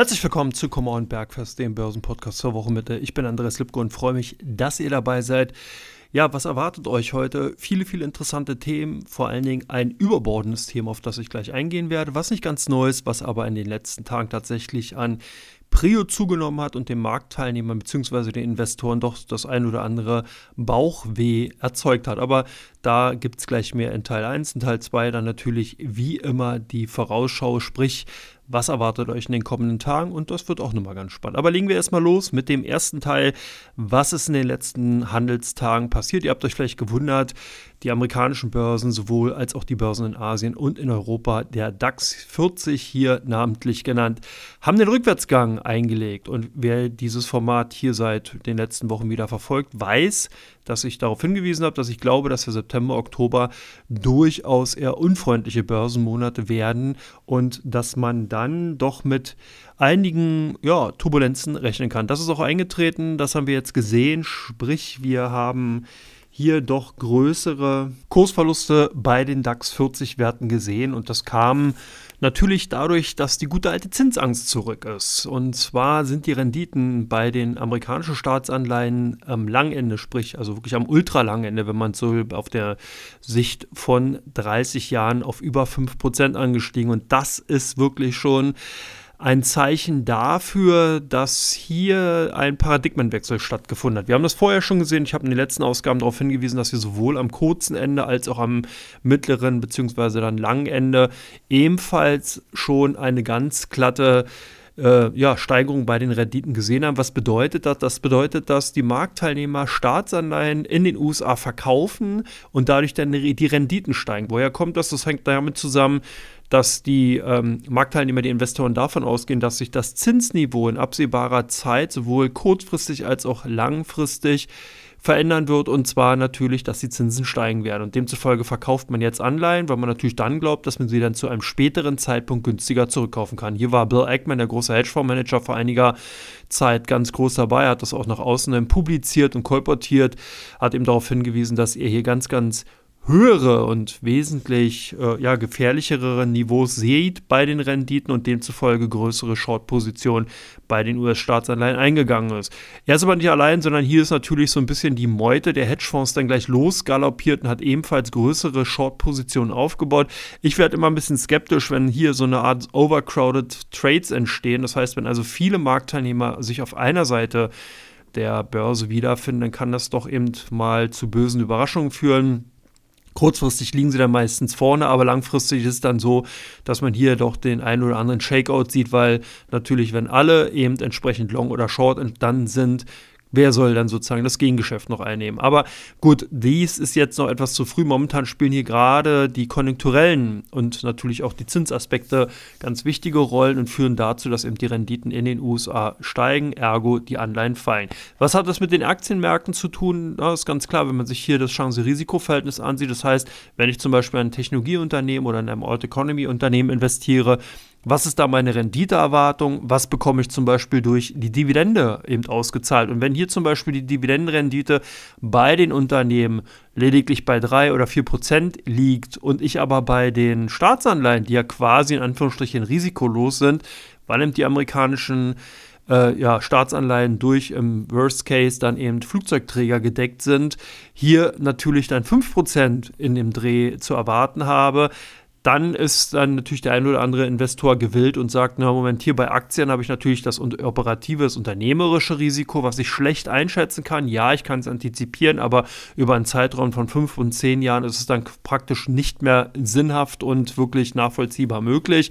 Herzlich willkommen zu Kommer und Bergfest, dem Börsenpodcast zur Wochenmitte. Ich bin Andreas Lipko und freue mich, dass ihr dabei seid. Ja, was erwartet euch heute? Viele, viele interessante Themen, vor allen Dingen ein überbordendes Thema, auf das ich gleich eingehen werde, was nicht ganz neu ist, was aber in den letzten Tagen tatsächlich an Prio zugenommen hat und den Marktteilnehmern bzw. den Investoren doch das ein oder andere Bauchweh erzeugt hat. Aber da gibt es gleich mehr in Teil 1. In Teil 2 dann natürlich wie immer die Vorausschau, sprich was erwartet euch in den kommenden Tagen und das wird auch nochmal ganz spannend. Aber legen wir erstmal los mit dem ersten Teil. Was ist in den letzten Handelstagen passiert? Ihr habt euch vielleicht gewundert, die amerikanischen Börsen sowohl als auch die Börsen in Asien und in Europa, der DAX 40 hier namentlich genannt, haben den Rückwärtsgang eingelegt. Und wer dieses Format hier seit den letzten Wochen wieder verfolgt, weiß, dass ich darauf hingewiesen habe, dass ich glaube, dass der September, Oktober durchaus eher unfreundliche Börsenmonate werden und dass man dann doch mit einigen ja, Turbulenzen rechnen kann. Das ist auch eingetreten, das haben wir jetzt gesehen, sprich wir haben hier doch größere Kursverluste bei den DAX 40 Werten gesehen und das kam Natürlich dadurch, dass die gute alte Zinsangst zurück ist. Und zwar sind die Renditen bei den amerikanischen Staatsanleihen am Langende, sprich also wirklich am Ultralangende, wenn man so auf der Sicht von 30 Jahren auf über 5% angestiegen. Und das ist wirklich schon ein Zeichen dafür, dass hier ein Paradigmenwechsel stattgefunden hat. Wir haben das vorher schon gesehen. Ich habe in den letzten Ausgaben darauf hingewiesen, dass wir sowohl am kurzen Ende als auch am mittleren bzw. dann langen Ende ebenfalls schon eine ganz glatte äh, ja, Steigerung bei den Renditen gesehen haben. Was bedeutet das? Das bedeutet, dass die Marktteilnehmer Staatsanleihen in den USA verkaufen und dadurch dann die Renditen steigen. Woher kommt das? Das hängt damit zusammen, dass die ähm, Marktteilnehmer, die Investoren davon ausgehen, dass sich das Zinsniveau in absehbarer Zeit sowohl kurzfristig als auch langfristig verändern wird und zwar natürlich, dass die Zinsen steigen werden. Und demzufolge verkauft man jetzt Anleihen, weil man natürlich dann glaubt, dass man sie dann zu einem späteren Zeitpunkt günstiger zurückkaufen kann. Hier war Bill Ackman, der große Hedgefondsmanager, vor einiger Zeit ganz groß dabei, hat das auch nach außen publiziert und kolportiert, hat eben darauf hingewiesen, dass er hier ganz, ganz höhere und wesentlich äh, ja, gefährlichere Niveaus sieht bei den Renditen und demzufolge größere Short-Positionen bei den US-Staatsanleihen eingegangen ist. Er ist aber nicht allein, sondern hier ist natürlich so ein bisschen die Meute der Hedgefonds dann gleich losgaloppiert und hat ebenfalls größere Short-Positionen aufgebaut. Ich werde immer ein bisschen skeptisch, wenn hier so eine Art overcrowded Trades entstehen. Das heißt, wenn also viele Marktteilnehmer sich auf einer Seite der Börse wiederfinden, dann kann das doch eben mal zu bösen Überraschungen führen Kurzfristig liegen sie dann meistens vorne, aber langfristig ist es dann so, dass man hier doch den einen oder anderen Shakeout sieht, weil natürlich, wenn alle eben entsprechend Long oder Short dann sind, Wer soll dann sozusagen das Gegengeschäft noch einnehmen? Aber gut, dies ist jetzt noch etwas zu früh. Momentan spielen hier gerade die konjunkturellen und natürlich auch die Zinsaspekte ganz wichtige Rollen und führen dazu, dass eben die Renditen in den USA steigen, ergo die Anleihen fallen. Was hat das mit den Aktienmärkten zu tun? Das ist ganz klar, wenn man sich hier das Chance-Risiko-Verhältnis ansieht. Das heißt, wenn ich zum Beispiel in ein Technologieunternehmen oder in einem Alt-Economy-Unternehmen investiere, was ist da meine Renditeerwartung? Was bekomme ich zum Beispiel durch die Dividende eben ausgezahlt? Und wenn hier zum Beispiel die Dividendenrendite bei den Unternehmen lediglich bei 3 oder 4 Prozent liegt und ich aber bei den Staatsanleihen, die ja quasi in Anführungsstrichen risikolos sind, weil eben die amerikanischen äh, ja, Staatsanleihen durch im Worst Case dann eben Flugzeugträger gedeckt sind, hier natürlich dann 5% in dem Dreh zu erwarten habe, dann ist dann natürlich der ein oder andere Investor gewillt und sagt, na Moment, hier bei Aktien habe ich natürlich das operative, das unternehmerische Risiko, was ich schlecht einschätzen kann. Ja, ich kann es antizipieren, aber über einen Zeitraum von fünf und zehn Jahren ist es dann praktisch nicht mehr sinnhaft und wirklich nachvollziehbar möglich.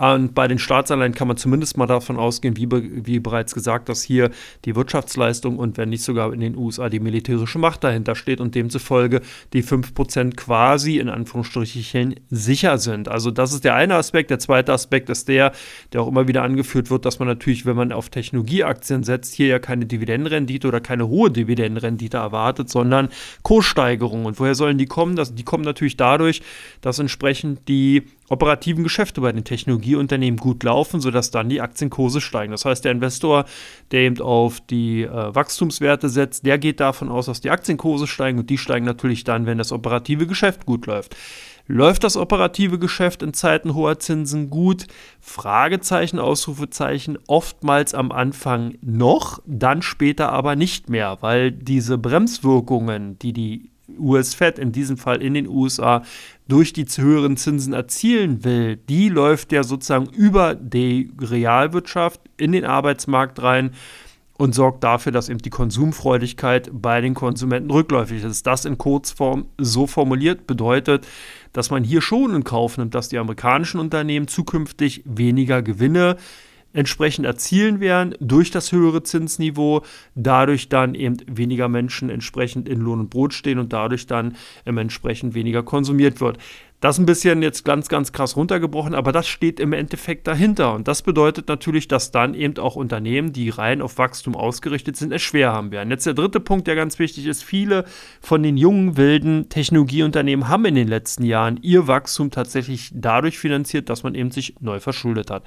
Und bei den Staatsanleihen kann man zumindest mal davon ausgehen, wie, wie bereits gesagt, dass hier die Wirtschaftsleistung und wenn nicht sogar in den USA die militärische Macht dahinter steht und demzufolge die 5% quasi in Anführungsstrichen sicher sind. Also das ist der eine Aspekt. Der zweite Aspekt ist der, der auch immer wieder angeführt wird, dass man natürlich, wenn man auf Technologieaktien setzt, hier ja keine Dividendenrendite oder keine hohe Dividendenrendite erwartet, sondern Kurssteigerungen. Und woher sollen die kommen? Das, die kommen natürlich dadurch, dass entsprechend die operativen Geschäfte bei den Technologieunternehmen gut laufen, sodass dann die Aktienkurse steigen. Das heißt, der Investor, der eben auf die äh, Wachstumswerte setzt, der geht davon aus, dass die Aktienkurse steigen und die steigen natürlich dann, wenn das operative Geschäft gut läuft. Läuft das operative Geschäft in Zeiten hoher Zinsen gut? Fragezeichen, Ausrufezeichen, oftmals am Anfang noch, dann später aber nicht mehr, weil diese Bremswirkungen, die die US-Fed in diesem Fall in den USA durch die höheren Zinsen erzielen will, die läuft ja sozusagen über die Realwirtschaft in den Arbeitsmarkt rein und sorgt dafür, dass eben die Konsumfreudigkeit bei den Konsumenten rückläufig ist. Das in Kurzform so formuliert bedeutet, dass man hier schon in Kauf nimmt, dass die amerikanischen Unternehmen zukünftig weniger Gewinne entsprechend erzielen werden durch das höhere Zinsniveau, dadurch dann eben weniger Menschen entsprechend in Lohn und Brot stehen und dadurch dann entsprechend weniger konsumiert wird. Das ein bisschen jetzt ganz, ganz krass runtergebrochen, aber das steht im Endeffekt dahinter. Und das bedeutet natürlich, dass dann eben auch Unternehmen, die rein auf Wachstum ausgerichtet sind, es schwer haben werden. Jetzt der dritte Punkt, der ganz wichtig ist. Viele von den jungen, wilden Technologieunternehmen haben in den letzten Jahren ihr Wachstum tatsächlich dadurch finanziert, dass man eben sich neu verschuldet hat.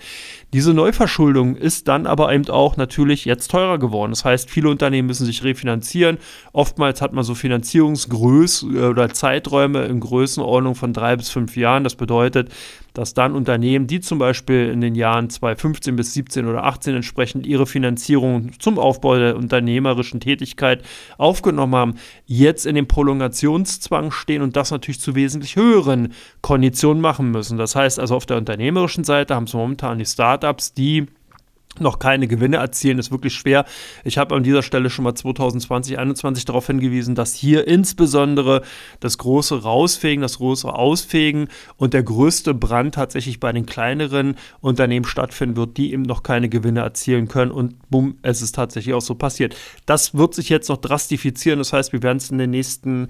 Diese Neuverschuldung ist dann aber eben auch natürlich jetzt teurer geworden. Das heißt, viele Unternehmen müssen sich refinanzieren. Oftmals hat man so Finanzierungsgröße äh, oder Zeiträume in Größenordnung von drei bis bis fünf Jahren. Das bedeutet, dass dann Unternehmen, die zum Beispiel in den Jahren 2015 bis 17 oder 18 entsprechend ihre Finanzierung zum Aufbau der unternehmerischen Tätigkeit aufgenommen haben, jetzt in dem Prolongationszwang stehen und das natürlich zu wesentlich höheren Konditionen machen müssen. Das heißt also auf der unternehmerischen Seite haben es momentan die Startups, die noch keine Gewinne erzielen, ist wirklich schwer. Ich habe an dieser Stelle schon mal 2020, 2021 darauf hingewiesen, dass hier insbesondere das große Rausfegen, das große Ausfegen und der größte Brand tatsächlich bei den kleineren Unternehmen stattfinden wird, die eben noch keine Gewinne erzielen können und bumm, es ist tatsächlich auch so passiert. Das wird sich jetzt noch drastifizieren, das heißt, wir werden es in den nächsten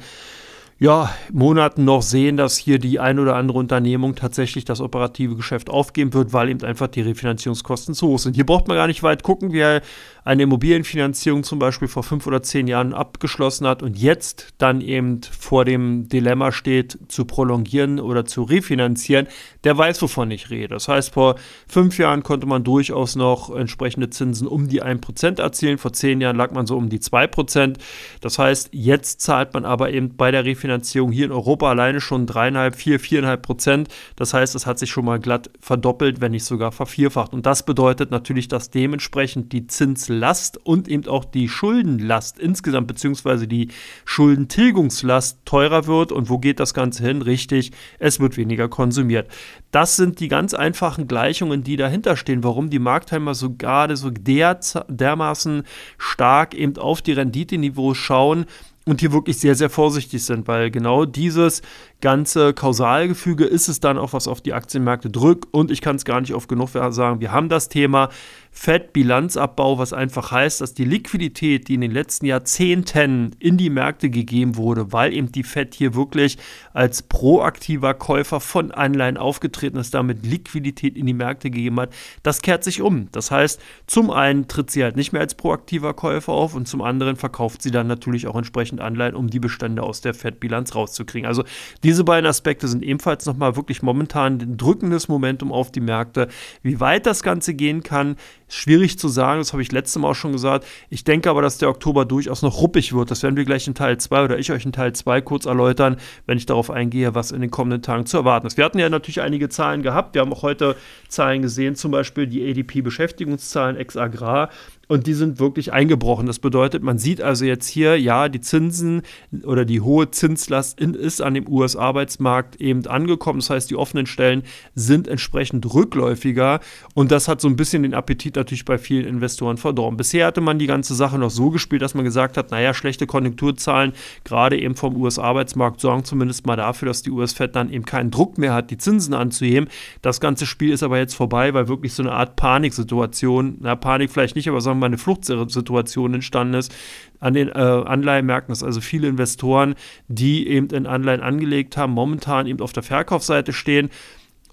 ja, Monaten noch sehen, dass hier die ein oder andere Unternehmung tatsächlich das operative Geschäft aufgeben wird, weil eben einfach die Refinanzierungskosten zu hoch sind. Hier braucht man gar nicht weit gucken. Wir eine Immobilienfinanzierung zum Beispiel vor fünf oder zehn Jahren abgeschlossen hat und jetzt dann eben vor dem Dilemma steht, zu prolongieren oder zu refinanzieren, der weiß, wovon ich rede. Das heißt, vor fünf Jahren konnte man durchaus noch entsprechende Zinsen um die 1% erzielen. Vor zehn Jahren lag man so um die 2%. Das heißt, jetzt zahlt man aber eben bei der Refinanzierung hier in Europa alleine schon dreieinhalb, vier, viereinhalb Prozent. Das heißt, es hat sich schon mal glatt verdoppelt, wenn nicht sogar vervierfacht. Und das bedeutet natürlich, dass dementsprechend die Zins Last und eben auch die Schuldenlast insgesamt, beziehungsweise die Schuldentilgungslast teurer wird. Und wo geht das Ganze hin? Richtig, es wird weniger konsumiert. Das sind die ganz einfachen Gleichungen, die dahinter stehen, warum die Marktheimer so gerade so der, dermaßen stark eben auf die Renditeniveaus schauen und hier wirklich sehr, sehr vorsichtig sind, weil genau dieses ganze Kausalgefüge ist es dann auch, was auf die Aktienmärkte drückt. Und ich kann es gar nicht oft genug sagen, wir haben das Thema Fettbilanzabbau, was einfach heißt, dass die Liquidität, die in den letzten Jahrzehnten in die Märkte gegeben wurde, weil eben die Fed hier wirklich als proaktiver Käufer von Anleihen aufgetreten ist, damit Liquidität in die Märkte gegeben hat, das kehrt sich um. Das heißt, zum einen tritt sie halt nicht mehr als proaktiver Käufer auf und zum anderen verkauft sie dann natürlich auch entsprechend Anleihen, um die Bestände aus der Fettbilanz rauszukriegen. Also die diese beiden Aspekte sind ebenfalls nochmal wirklich momentan ein drückendes Momentum auf die Märkte. Wie weit das Ganze gehen kann, ist schwierig zu sagen. Das habe ich letztes Mal auch schon gesagt. Ich denke aber, dass der Oktober durchaus noch ruppig wird. Das werden wir gleich in Teil 2 oder ich euch in Teil 2 kurz erläutern, wenn ich darauf eingehe, was in den kommenden Tagen zu erwarten ist. Wir hatten ja natürlich einige Zahlen gehabt. Wir haben auch heute Zahlen gesehen, zum Beispiel die ADP-Beschäftigungszahlen ex Agrar. Und die sind wirklich eingebrochen. Das bedeutet, man sieht also jetzt hier, ja, die Zinsen oder die hohe Zinslast in, ist an dem US-Arbeitsmarkt eben angekommen. Das heißt, die offenen Stellen sind entsprechend rückläufiger. Und das hat so ein bisschen den Appetit natürlich bei vielen Investoren verdorben. Bisher hatte man die ganze Sache noch so gespielt, dass man gesagt hat, naja, schlechte Konjunkturzahlen, gerade eben vom US-Arbeitsmarkt, sorgen zumindest mal dafür, dass die US-Fed dann eben keinen Druck mehr hat, die Zinsen anzuheben. Das ganze Spiel ist aber jetzt vorbei, weil wirklich so eine Art Paniksituation, na, Panik vielleicht nicht, aber sagen wir mal eine Fluchtsituation entstanden ist an den äh, Anleihenmärkten, dass also viele Investoren, die eben in Anleihen angelegt haben, momentan eben auf der Verkaufsseite stehen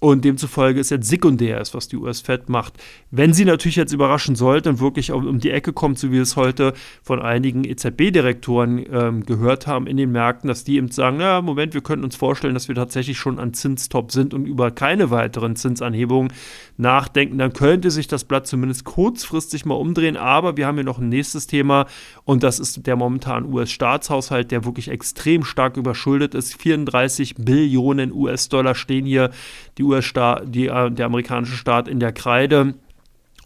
Und demzufolge ist jetzt sekundär ist, was die US-Fed macht. Wenn sie natürlich jetzt überraschen sollte und wirklich um die Ecke kommt, so wie wir es heute von einigen EZB-Direktoren ähm, gehört haben in den Märkten, dass die eben sagen, na, Moment, wir könnten uns vorstellen, dass wir tatsächlich schon an Zinstop sind und über keine weiteren Zinsanhebungen nachdenken, dann könnte sich das Blatt zumindest kurzfristig mal umdrehen. Aber wir haben hier noch ein nächstes Thema und das ist der momentan US-Staatshaushalt, der wirklich extrem stark überschuldet ist. 34 Billionen US-Dollar stehen hier die US-Staat, äh, der amerikanische Staat in der Kreide.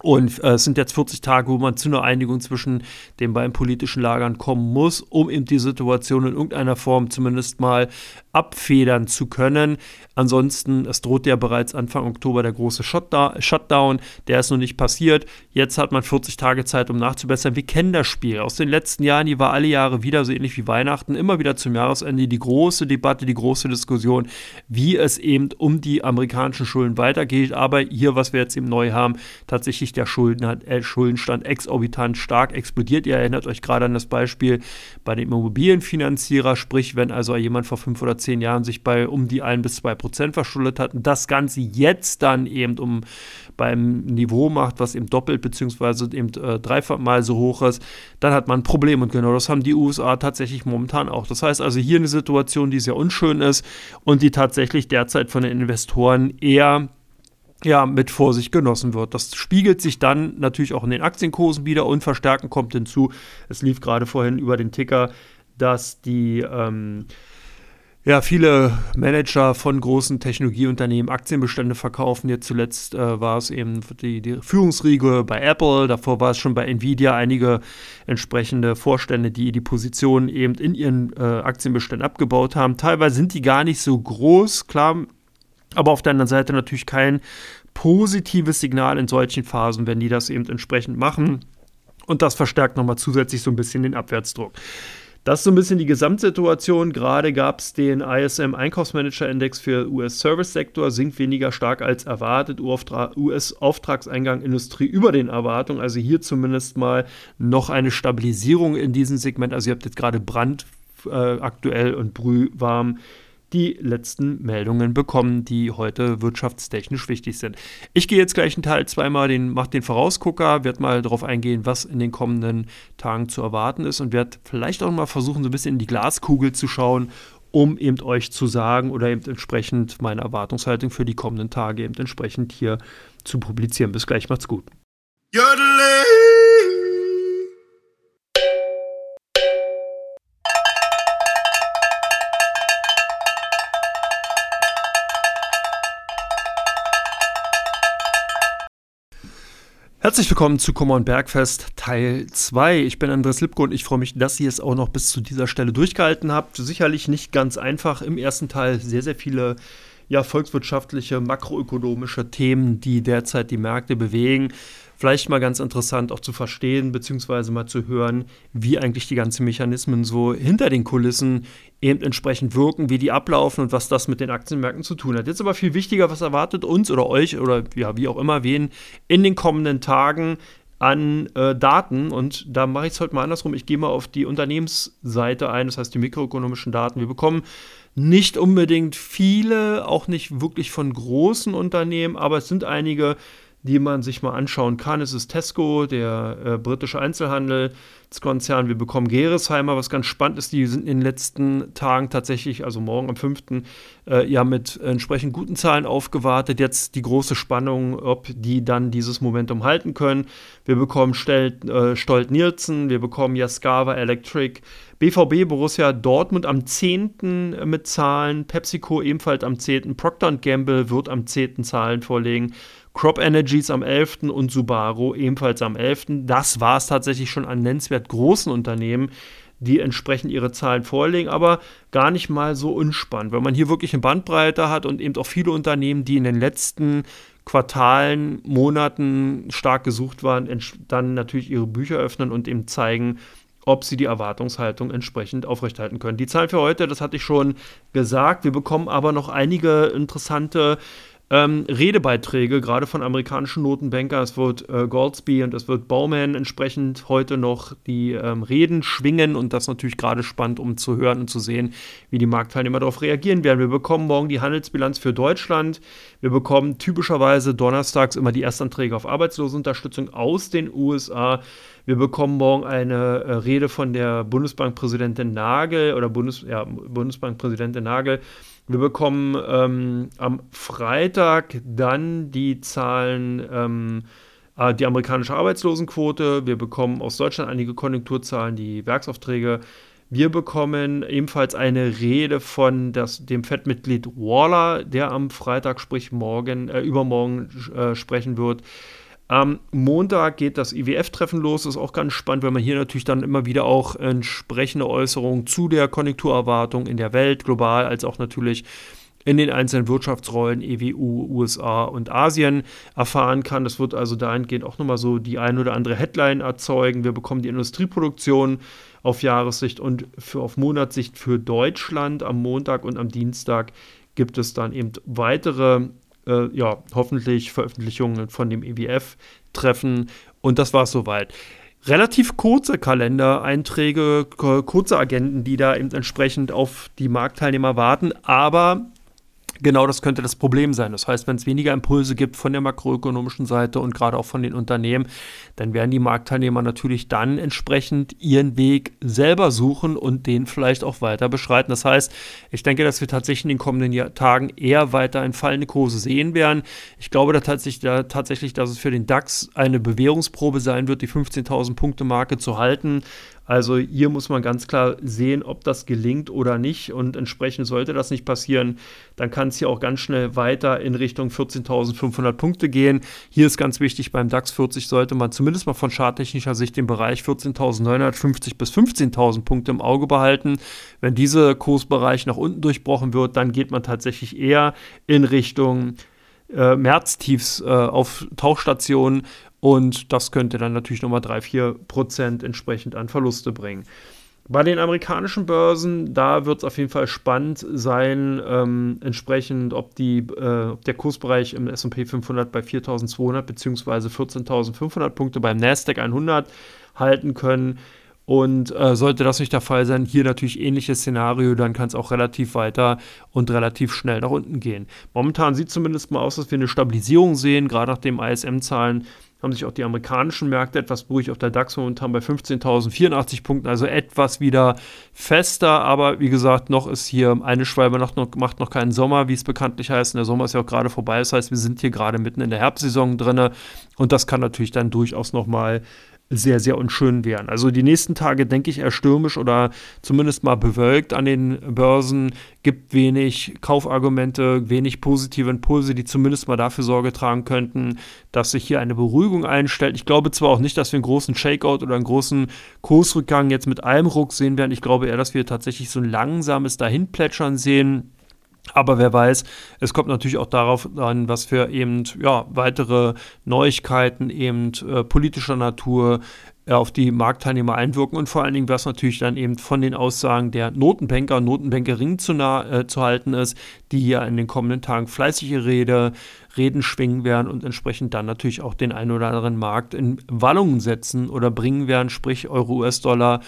Und äh, es sind jetzt 40 Tage, wo man zu einer Einigung zwischen den beiden politischen Lagern kommen muss, um eben die Situation in irgendeiner Form zumindest mal abfedern zu können. Ansonsten, es droht ja bereits Anfang Oktober der große Shutdown. Der ist noch nicht passiert. Jetzt hat man 40 Tage Zeit, um nachzubessern. Wir kennen das Spiel aus den letzten Jahren. Die war alle Jahre wieder so ähnlich wie Weihnachten. Immer wieder zum Jahresende die große Debatte, die große Diskussion, wie es eben um die amerikanischen Schulden weitergeht. Aber hier, was wir jetzt eben neu haben, tatsächlich der Schulden, äh, Schuldenstand exorbitant stark explodiert. Ihr erinnert euch gerade an das Beispiel bei dem Immobilienfinanzierer, sprich, wenn also jemand vor fünf oder zehn Jahren sich bei um die ein bis zwei Prozent verschuldet hat und das Ganze jetzt dann eben um beim Niveau macht, was eben doppelt beziehungsweise eben äh, dreifach mal so hoch ist, dann hat man ein Problem. Und genau das haben die USA tatsächlich momentan auch. Das heißt also hier eine Situation, die sehr unschön ist und die tatsächlich derzeit von den Investoren eher ja, mit Vorsicht genossen wird. Das spiegelt sich dann natürlich auch in den Aktienkursen wieder und verstärken kommt hinzu. Es lief gerade vorhin über den Ticker, dass die ähm, ja, viele Manager von großen Technologieunternehmen Aktienbestände verkaufen. Jetzt zuletzt äh, war es eben die, die, Führungsriege bei Apple, davor war es schon bei Nvidia einige entsprechende Vorstände, die die Positionen eben in ihren äh, Aktienbeständen abgebaut haben. Teilweise sind die gar nicht so groß, klar, aber auf der anderen Seite natürlich kein positives Signal in solchen Phasen, wenn die das eben entsprechend machen. Und das verstärkt nochmal zusätzlich so ein bisschen den Abwärtsdruck. Das ist so ein bisschen die Gesamtsituation. Gerade gab es den ISM Einkaufsmanager-Index für US-Service-Sektor, sinkt weniger stark als erwartet. US-Auftragseingang Industrie über den Erwartungen. Also hier zumindest mal noch eine Stabilisierung in diesem Segment. Also ihr habt jetzt gerade Brand äh, aktuell und brühwarm die letzten Meldungen bekommen, die heute wirtschaftstechnisch wichtig sind. Ich gehe jetzt gleich einen Teil zweimal, den macht den Vorausgucker, werde mal darauf eingehen, was in den kommenden Tagen zu erwarten ist und werde vielleicht auch mal versuchen, so ein bisschen in die Glaskugel zu schauen, um eben euch zu sagen oder eben entsprechend meine Erwartungshaltung für die kommenden Tage eben entsprechend hier zu publizieren. Bis gleich, macht's gut. Jodele. Herzlich willkommen zu Common Bergfest Teil 2. Ich bin Andres Lipko und ich freue mich, dass ihr es auch noch bis zu dieser Stelle durchgehalten habt. Sicherlich nicht ganz einfach. Im ersten Teil sehr, sehr viele ja, volkswirtschaftliche, makroökonomische Themen, die derzeit die Märkte bewegen vielleicht mal ganz interessant auch zu verstehen, beziehungsweise mal zu hören, wie eigentlich die ganzen Mechanismen so hinter den Kulissen eben entsprechend wirken, wie die ablaufen und was das mit den Aktienmärkten zu tun hat. Jetzt aber viel wichtiger, was erwartet uns oder euch oder ja, wie auch immer wen in den kommenden Tagen an äh, Daten und da mache ich es heute mal andersrum. Ich gehe mal auf die Unternehmensseite ein, das heißt die mikroökonomischen Daten. Wir bekommen nicht unbedingt viele, auch nicht wirklich von großen Unternehmen, aber es sind einige, die man sich mal anschauen kann. Es ist Tesco, der äh, britische Einzelhandelskonzern. Wir bekommen Geresheimer, was ganz spannend ist. Die sind in den letzten Tagen tatsächlich, also morgen am 5., äh, ja mit entsprechend guten Zahlen aufgewartet. Jetzt die große Spannung, ob die dann dieses Momentum halten können. Wir bekommen Stel äh, Stolt-Nielsen, wir bekommen Yaskawa Electric, BVB Borussia Dortmund am 10. mit Zahlen, PepsiCo ebenfalls am 10. Procter Gamble wird am 10. Zahlen vorlegen. Crop Energies am 11. und Subaru ebenfalls am 11. Das war es tatsächlich schon an nennenswert großen Unternehmen, die entsprechend ihre Zahlen vorlegen, aber gar nicht mal so unspannend, weil man hier wirklich eine Bandbreite hat und eben auch viele Unternehmen, die in den letzten Quartalen, Monaten stark gesucht waren, dann natürlich ihre Bücher öffnen und eben zeigen, ob sie die Erwartungshaltung entsprechend aufrechthalten können. Die Zahlen für heute, das hatte ich schon gesagt. Wir bekommen aber noch einige interessante ähm, Redebeiträge, gerade von amerikanischen Notenbanker. Es wird äh, Goldsby und es wird Bowman entsprechend heute noch die ähm, Reden schwingen und das natürlich gerade spannend, um zu hören und zu sehen, wie die Marktteilnehmer darauf reagieren werden. Wir bekommen morgen die Handelsbilanz für Deutschland. Wir bekommen typischerweise donnerstags immer die Erstanträge auf Arbeitslosenunterstützung aus den USA. Wir bekommen morgen eine äh, Rede von der Bundesbankpräsidentin Nagel oder Bundes, ja, Bundesbankpräsidentin Nagel wir bekommen ähm, am Freitag dann die Zahlen, ähm, äh, die amerikanische Arbeitslosenquote. Wir bekommen aus Deutschland einige Konjunkturzahlen, die Werksaufträge. Wir bekommen ebenfalls eine Rede von das, dem FED-Mitglied Waller, der am Freitag, sprich morgen, äh, übermorgen äh, sprechen wird. Am Montag geht das IWF-Treffen los. Das ist auch ganz spannend, weil man hier natürlich dann immer wieder auch entsprechende Äußerungen zu der Konjunkturerwartung in der Welt, global, als auch natürlich in den einzelnen Wirtschaftsrollen EWU, USA und Asien erfahren kann. Das wird also dahingehend auch nochmal so die ein oder andere Headline erzeugen. Wir bekommen die Industrieproduktion auf Jahressicht und für, auf Monatssicht für Deutschland am Montag und am Dienstag gibt es dann eben weitere äh, ja, hoffentlich Veröffentlichungen von dem EWF-Treffen. Und das war es soweit. Relativ kurze Kalendereinträge, kurze Agenten, die da eben entsprechend auf die Marktteilnehmer warten, aber Genau das könnte das Problem sein. Das heißt, wenn es weniger Impulse gibt von der makroökonomischen Seite und gerade auch von den Unternehmen, dann werden die Marktteilnehmer natürlich dann entsprechend ihren Weg selber suchen und den vielleicht auch weiter beschreiten. Das heißt, ich denke, dass wir tatsächlich in den kommenden Tagen eher weiter in fallende Kurse sehen werden. Ich glaube da tatsächlich, da tatsächlich, dass es für den DAX eine Bewährungsprobe sein wird, die 15.000 Punkte Marke zu halten. Also hier muss man ganz klar sehen, ob das gelingt oder nicht. Und entsprechend sollte das nicht passieren, dann kann es hier auch ganz schnell weiter in Richtung 14.500 Punkte gehen. Hier ist ganz wichtig, beim DAX 40 sollte man zumindest mal von charttechnischer Sicht den Bereich 14.950 bis 15.000 Punkte im Auge behalten. Wenn dieser Kursbereich nach unten durchbrochen wird, dann geht man tatsächlich eher in Richtung äh, Märztiefs äh, auf Tauchstationen und das könnte dann natürlich nochmal 3, 4 Prozent entsprechend an Verluste bringen. Bei den amerikanischen Börsen, da wird es auf jeden Fall spannend sein, ähm, entsprechend, ob, die, äh, ob der Kursbereich im SP 500 bei 4.200 bzw. 14.500 Punkte beim Nasdaq 100 halten können. Und äh, sollte das nicht der Fall sein, hier natürlich ähnliches Szenario, dann kann es auch relativ weiter und relativ schnell nach unten gehen. Momentan sieht es zumindest mal aus, dass wir eine Stabilisierung sehen, gerade nach den ISM-Zahlen haben sich auch die amerikanischen Märkte etwas beruhigt. Auf der DAX momentan bei 15.084 Punkten, also etwas wieder fester. Aber wie gesagt, noch ist hier eine Schwalbe noch, macht noch keinen Sommer, wie es bekanntlich heißt. Und der Sommer ist ja auch gerade vorbei. Das heißt, wir sind hier gerade mitten in der Herbstsaison drin. Und das kann natürlich dann durchaus nochmal sehr, sehr unschön wären. Also die nächsten Tage denke ich eher stürmisch oder zumindest mal bewölkt an den Börsen, gibt wenig Kaufargumente, wenig positive Impulse, die zumindest mal dafür Sorge tragen könnten, dass sich hier eine Beruhigung einstellt. Ich glaube zwar auch nicht, dass wir einen großen Shakeout oder einen großen Kursrückgang jetzt mit einem Ruck sehen werden. Ich glaube eher, dass wir tatsächlich so ein langsames Dahinplätschern sehen aber wer weiß, es kommt natürlich auch darauf an, was für eben ja, weitere Neuigkeiten eben äh, politischer Natur auf die Marktteilnehmer einwirken und vor allen Dingen, was natürlich dann eben von den Aussagen der Notenbanker und Notenbankerinnen zu, nah, äh, zu halten ist, die ja in den kommenden Tagen fleißige Rede, Reden schwingen werden und entsprechend dann natürlich auch den einen oder anderen Markt in Wallungen setzen oder bringen werden, sprich Euro-US-Dollar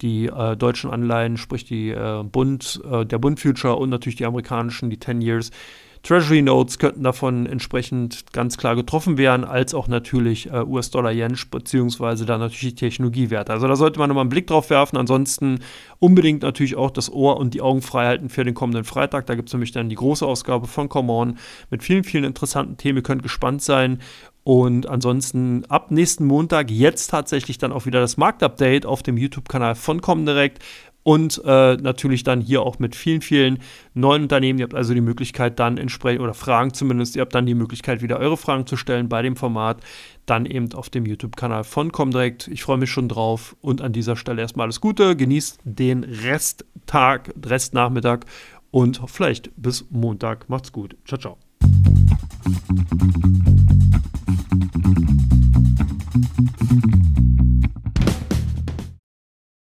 die äh, deutschen Anleihen, sprich die äh, Bund, äh, der Bund Future und natürlich die amerikanischen, die 10 Years. Treasury Notes könnten davon entsprechend ganz klar getroffen werden, als auch natürlich äh, US-Dollar-Yen, beziehungsweise dann natürlich die Technologiewerte. Also da sollte man nochmal einen Blick drauf werfen. Ansonsten unbedingt natürlich auch das Ohr und die Augen frei halten für den kommenden Freitag. Da gibt es nämlich dann die große Ausgabe von Come On mit vielen, vielen interessanten Themen. Ihr könnt gespannt sein. Und ansonsten ab nächsten Montag jetzt tatsächlich dann auch wieder das Marktupdate auf dem YouTube-Kanal von Comdirect und äh, natürlich dann hier auch mit vielen, vielen neuen Unternehmen. Ihr habt also die Möglichkeit dann entsprechend, oder Fragen zumindest, ihr habt dann die Möglichkeit, wieder eure Fragen zu stellen bei dem Format, dann eben auf dem YouTube-Kanal von Comdirect. Ich freue mich schon drauf und an dieser Stelle erstmal alles Gute. Genießt den Resttag, Restnachmittag und vielleicht bis Montag. Macht's gut. Ciao, ciao.